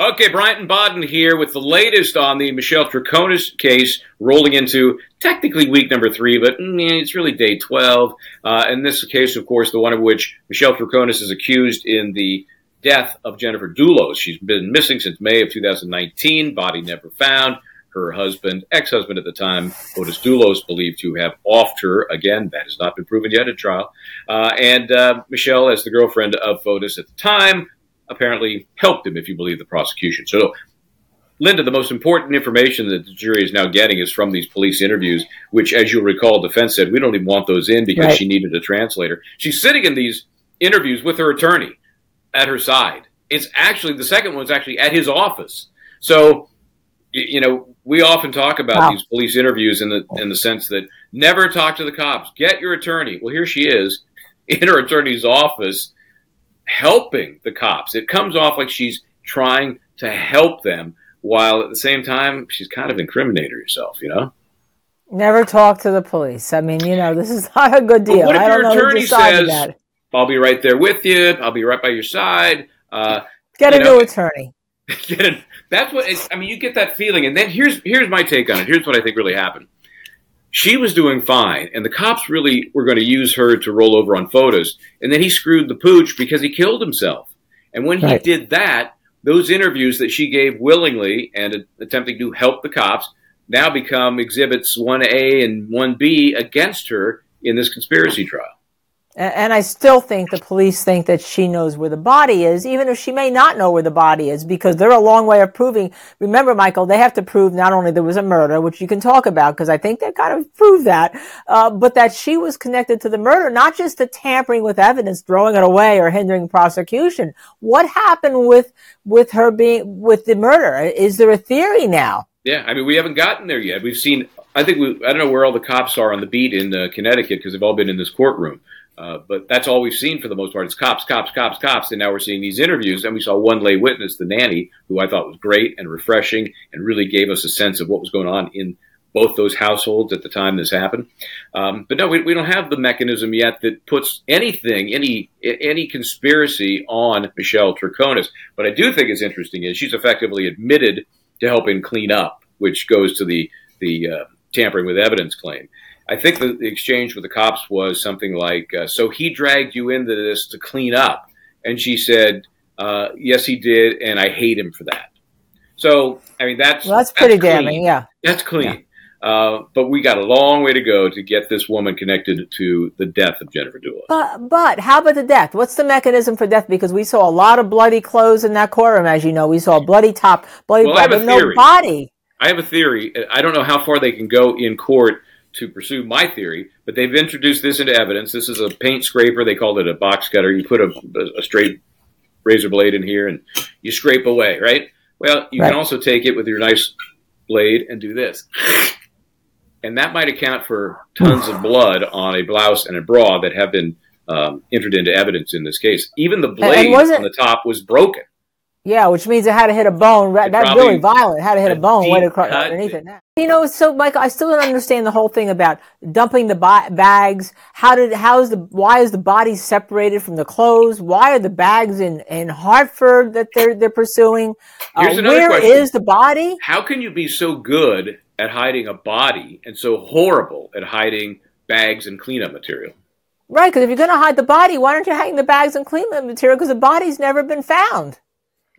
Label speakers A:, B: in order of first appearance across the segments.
A: Okay, Bryant and Baden here with the latest on the Michelle Troconis case, rolling into technically week number three, but mm, it's really day 12. Uh, in this case, of course, the one of which Michelle Troconis is accused in the death of Jennifer Dulos. She's been missing since May of 2019, body never found. Her husband, ex husband at the time, Fotis Dulos, believed to have offed her. Again, that has not been proven yet at trial. Uh, and uh, Michelle, as the girlfriend of Fotis at the time, apparently helped him, if you believe the prosecution. So, Linda, the most important information that the jury is now getting is from these police interviews, which, as you'll recall, defense said we don't even want those in because right. she needed a translator. She's sitting in these interviews with her attorney at her side. It's actually the second one's actually at his office. So, you know, we often talk about wow. these police interviews in the in the sense that never talk to the cops, get your attorney. Well, here she is in her attorney's office helping the cops. It comes off like she's trying to help them while at the same time she's kind of incriminating herself, you know?
B: Never talk to the police. I mean, you know, this is not a good deal. But
A: what if your attorney says, that. I'll be right there with you, I'll be right by your side? Uh,
B: get a know, new attorney.
A: Get a, that's what I mean. You get that feeling, and then here's here's my take on it. Here's what I think really happened she was doing fine, and the cops really were going to use her to roll over on Fotis. And then he screwed the pooch because he killed himself. And when right. he did that, those interviews that she gave willingly and attempting to help the cops now become exhibits 1A and 1B against her in this conspiracy trial.
B: And I still think the police think that she knows where the body is, even if she may not know where the body is, because they're a long way of proving. Remember, Michael, they have to prove not only there was a murder, which you can talk about, because I think they kind of proved that, uh, but that she was connected to the murder, not just the tampering with evidence, throwing it away, or hindering prosecution. What happened with with her being with the murder? Is there a theory now?
A: Yeah, I mean, we haven't gotten there yet. We've seen. I think we. I don't know where all the cops are on the beat in uh, Connecticut because they've all been in this courtroom. Uh, but that's all we've seen for the most part. It's cops, cops, cops, cops. And now we're seeing these interviews. And we saw one lay witness, the nanny, who I thought was great and refreshing and really gave us a sense of what was going on in both those households at the time this happened. Um, but no, we, we, don't have the mechanism yet that puts anything, any any conspiracy on Michelle Troconis. But I do think it's interesting is she's effectively admitted to helping clean up, which goes to the the uh, tampering with evidence claim. I think the, the exchange with the cops was something like, uh, "So he dragged you into this to clean up," and she said, uh, "Yes, he did, and I hate him for that." So, I mean, that's
B: well, that's, that's pretty clean. damning. Yeah,
A: that's clean. Yeah. Uh, but we got a long way to go to get this woman connected to the death of Jennifer Dulos.
B: But, but how about the death? What's the mechanism for death? Because we saw a lot of bloody clothes in that courtroom, as you know. We saw a bloody top, bloody well, but no body.
A: I have a theory. I don't know how far they can go in court to pursue my theory, but they've introduced this into evidence. This is a paint scraper. They called it a box cutter. You put a, a straight razor blade in here and you scrape away, right? Well, you right. can also take it with your nice blade and do this. And that might account for tons of blood on a blouse and a bra that have been um, entered into evidence in this case. Even the blade on the top was broken.
B: Yeah, which means it had to hit a bone. It That's really violent. It had to hit a bone right across underneath it. You know, so Michael, I still don't understand the whole thing about dumping the bags. How did how is the why is the body separated from the clothes? Why are the bags in in Hartford that they're they're pursuing? Uh, where question. is the body?
A: How can you be so good at hiding a body and so horrible at hiding bags and cleanup material?
B: Right, because if you're going to hide the body, why aren't you hiding the bags and cleanup material? Because the body's never been found.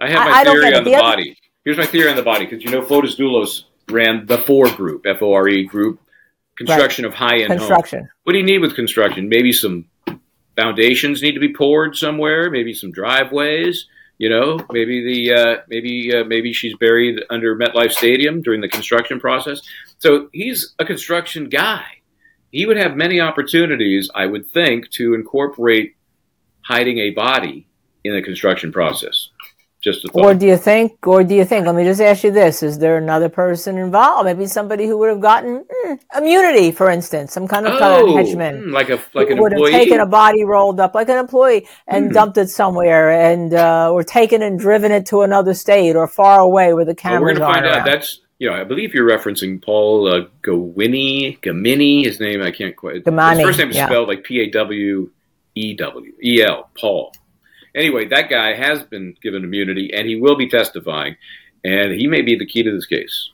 A: I have my I, theory I on the, the body. Here's my theory on the body because you know Fotis Dulos ran the Fore Group, F O R E Group, construction right. of high end construction. Homes. What do you need with construction? Maybe some foundations need to be poured somewhere. Maybe some driveways. You know, maybe the uh, maybe uh, maybe she's buried under MetLife Stadium during the construction process. So he's a construction guy. He would have many opportunities, I would think, to incorporate hiding a body in the construction process. Just.
B: Or do you think? Or do you think? Let me just ask you this: Is there another person involved? Maybe somebody who would have gotten mm, immunity, for instance, some kind of,
A: oh,
B: kind of henchman,
A: mm, like a like an
B: would
A: employee.
B: have taken a body rolled up like an employee and
A: Hmm.
B: dumped it somewhere, and uh, or taken and driven it to another state or far away where the
A: Well, we're going to find out. That's you know, I believe you're referencing Paul uh, Gawini, Gamini. His name I can't quite.
B: Gamani,
A: his first name is
B: yeah.
A: spelled like P A W E W E L. Paul. Anyway, that guy has been given immunity, and he will be testifying, and he may be the key to this case.